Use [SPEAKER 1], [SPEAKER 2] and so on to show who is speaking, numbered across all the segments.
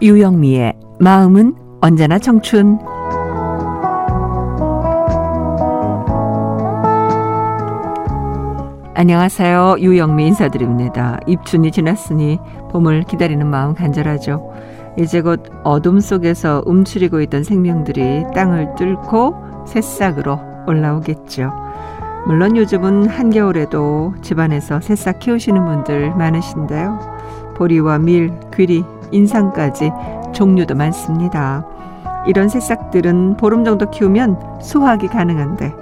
[SPEAKER 1] 유영미의 마음은 언제나 청춘. 안녕하세요. 유영미 인사드립니다. 입춘이 지났으니 봄을 기다리는 마음 간절하죠. 이제 곧 어둠 속에서 움츠리고 있던 생명들이 땅을 뚫고 새싹으로 올라오겠죠. 물론 요즘은 한겨울에도 집안에서 새싹 키우시는 분들 많으신데요. 보리와 밀, 귀리, 인상까지 종류도 많습니다. 이런 새싹들은 보름 정도 키우면 수확이 가능한데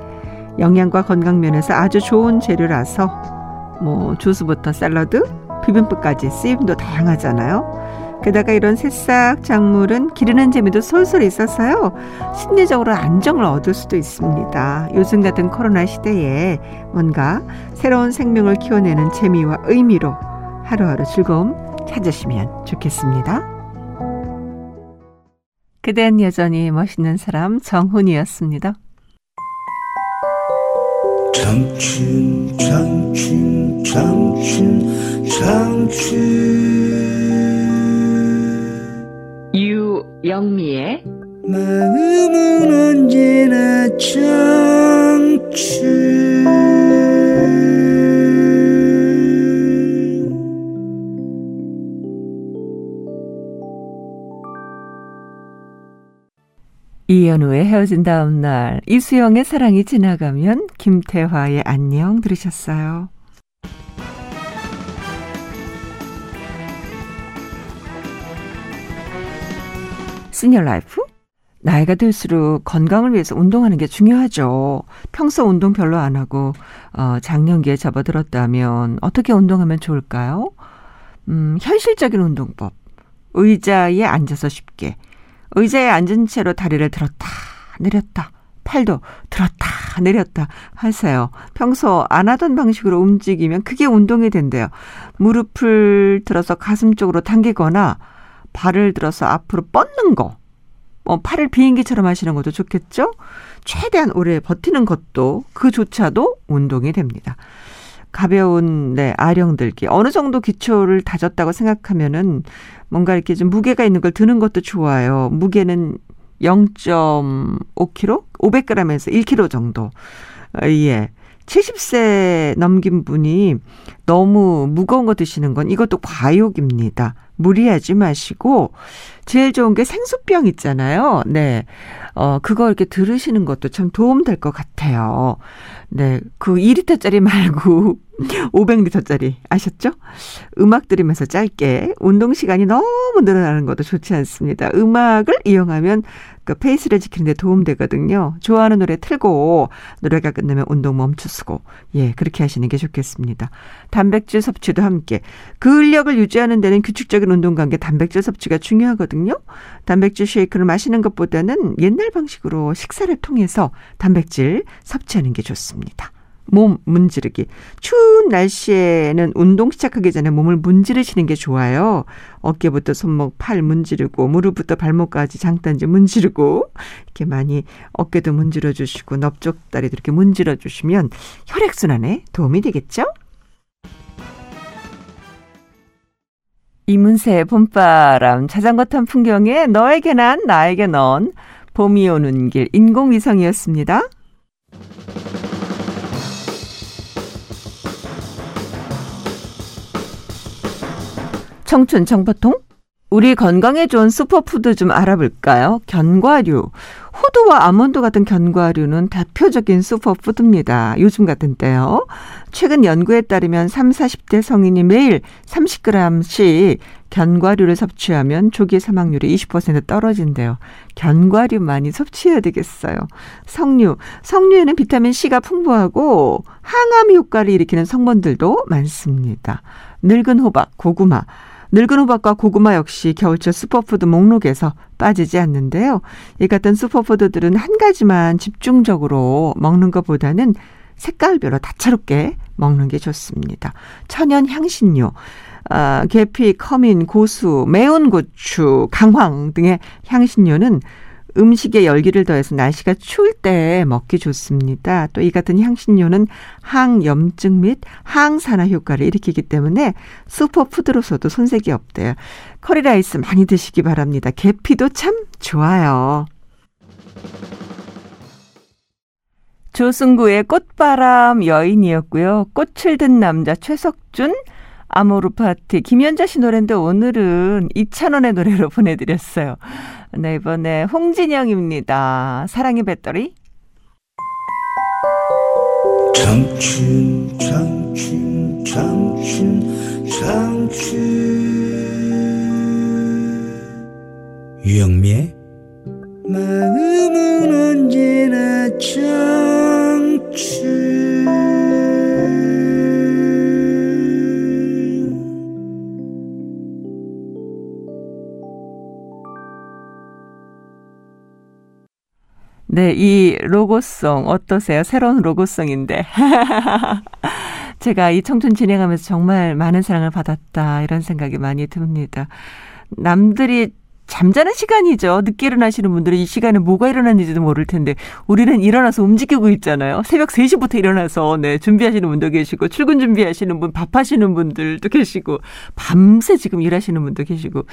[SPEAKER 1] 영양과 건강 면에서 아주 좋은 재료라서 뭐 주스부터 샐러드, 비빔밥까지 쓰임도 다양하잖아요. 게다가 이런 새싹 작물은 기르는 재미도 솔솔 있어서요. 심리적으로 안정을 얻을 수도 있습니다. 요즘 같은 코로나 시대에 뭔가 새로운 생명을 키워내는 재미와 의미로 하루하루 즐거움 찾으시면 좋겠습니다. 그댄 여전히 멋있는 사람 정훈이었습니다.
[SPEAKER 2] 청춘 청춘 청춘 청춘
[SPEAKER 1] 영미의
[SPEAKER 2] 마음은 언제나 청춘
[SPEAKER 1] 이연우의 헤어진 다음 날 이수영의 사랑이 지나가면 김태화의 안녕 들으셨어요. 시니어 라이프? 나이가 들수록 건강을 위해서 운동하는 게 중요하죠. 평소 운동 별로 안 하고 어, 장년기에 접어들었다면 어떻게 운동하면 좋을까요? 음, 현실적인 운동법. 의자에 앉아서 쉽게 의자에 앉은 채로 다리를 들었다 내렸다 팔도 들었다 내렸다 하세요. 평소 안 하던 방식으로 움직이면 그게 운동이 된대요. 무릎을 들어서 가슴 쪽으로 당기거나 발을 들어서 앞으로 뻗는 거. 어, 팔을 비행기처럼 하시는 것도 좋겠죠? 최대한 오래 버티는 것도 그조차도 운동이 됩니다. 가벼운 네, 아령 들기 어느 정도 기초를 다졌다고 생각하면은 뭔가 이렇게 좀 무게가 있는 걸 드는 것도 좋아요. 무게는 0.5kg, 500g에서 1kg 정도. 어, 예. 70세 넘긴 분이 너무 무거운 거 드시는 건 이것도 과욕입니다. 무리하지 마시고 제일 좋은 게 생수병 있잖아요. 네. 어, 그거 이렇게 들으시는 것도 참 도움 될 것 같아요. 네. 그 2리터짜리 말고 500리터짜리 아셨죠? 음악 들으면서 짧게 운동 시간이 너무 늘어나는 것도 좋지 않습니다. 음악을 이용하면 그 페이스를 지키는 데 도움 되거든요. 좋아하는 노래 틀고 노래가 끝나면 운동 멈추시고 예, 그렇게 하시는 게 좋겠습니다. 단백질 섭취도 함께 근력을 유지하는 데는 규칙적인 운동 관계 단백질 섭취가 중요하거든요. 단백질 쉐이크를 마시는 것보다는 옛날 방식으로 식사를 통해서 단백질 섭취하는 게 좋습니다. 몸 문지르기. 추운 날씨에는 운동 시작하기 전에 몸을 문지르시는 게 좋아요. 어깨부터 손목, 팔 문지르고 무릎부터 발목까지 장단지 문지르고 이렇게 많이 어깨도 문지러 주시고 넓적 다리도 이렇게 문지러 주시면 혈액 순환에 도움이 되겠죠? 이문세의 봄바람 자전거 탄 풍경에 너에게 난 나에게 넌 봄이 오는 길 인공위성이었습니다. 청춘 정보통? 우리 건강에 좋은 슈퍼푸드 좀 알아볼까요? 견과류. 호두와 아몬드 같은 견과류는 대표적인 슈퍼푸드입니다. 요즘 같은 때요. 최근 연구에 따르면 3, 40대 성인이 매일 30g씩 견과류를 섭취하면 조기 사망률이 20% 떨어진대요. 견과류 많이 섭취해야 되겠어요. 석류. 석류에는 비타민 C가 풍부하고 항암 효과를 일으키는 성분들도 많습니다. 늙은 호박, 고구마. 늙은 호박과 고구마 역시 겨울철 슈퍼푸드 목록에서 빠지지 않는데요. 이 같은 슈퍼푸드들은 한 가지만 집중적으로 먹는 것보다는 색깔별로 다채롭게 먹는 게 좋습니다. 천연 향신료. 아, 계피, 커민, 고수, 매운 고추, 강황 등의 향신료는 음식에 열기를 더해서 날씨가 추울 때 먹기 좋습니다. 또 이 같은 향신료는 항염증 및 항산화 효과를 일으키기 때문에 슈퍼푸드로서도 손색이 없대요. curry rice 많이 드시기 바랍니다. 계피도 참 좋아요. 조승구의 꽃바람 여인이었고요. 꽃을 든 남자 최석준 아모르 파티 김연자 씨 노래인데 오늘은 이찬원의 노래로 보내드렸어요. 네 이번에 홍진영입니다. 사랑의 배터리.
[SPEAKER 2] 청춘 청춘 청춘 청춘 유영미의 마음은 언제나 청춘
[SPEAKER 1] 네, 이 로고송 어떠세요? 새로운 로고송인데. 제가 이 청춘 진행하면서 정말 많은 사랑을 받았다 이런 생각이 많이 듭니다. 남들이 잠자는 시간이죠. 늦게 일어나시는 분들은 이 시간에 뭐가 일어났는지도 모를 텐데 우리는 일어나서 움직이고 있잖아요. 새벽 3시부터 일어나서 네, 준비하시는 분도 계시고 출근 준비하시는 분, 밥하시는 분들도 계시고 밤새 지금 일하시는 분도 계시고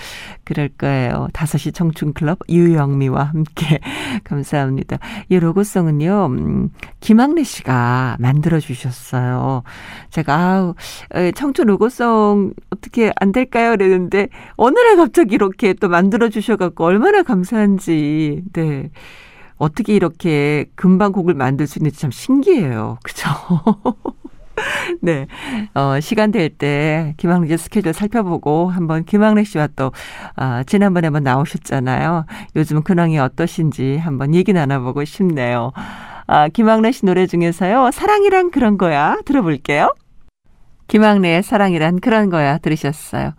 [SPEAKER 1] 그럴 거예요. 5시 청춘 클럽 유영미와 함께 감사합니다. 이 로고송은요. 음, 김학래 씨가 만들어 주셨어요. 제가 아우 에, 청춘 로고송 어떻게 안 될까요? 그랬는데 어느 날 갑자기 이렇게 또 만들어 주셔갖고 얼마나 감사한지. 네. 어떻게 이렇게 금방 곡을 만들 수 있는지 참 신기해요. 그죠? 네. 어, 시간 될 때 김학래 씨 스케줄 살펴보고 한번 김학래 씨와 또, 아, 지난번에 한번 나오셨잖아요. 요즘 근황이 어떠신지 한번 얘기 나눠보고 싶네요. 아, 김학래 씨 노래 중에서요. 사랑이란 그런 거야. 들어볼게요. 김학래의 사랑이란 그런 거야. 들으셨어요.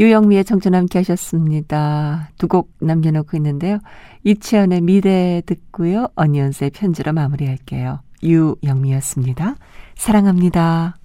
[SPEAKER 1] 유영미의 청춘 함께 하셨습니다. 두 곡 남겨놓고 있는데요. 이치현의 미래 듣고요. 어니언스의 편지로 마무리할게요. 유영미였습니다. 사랑합니다.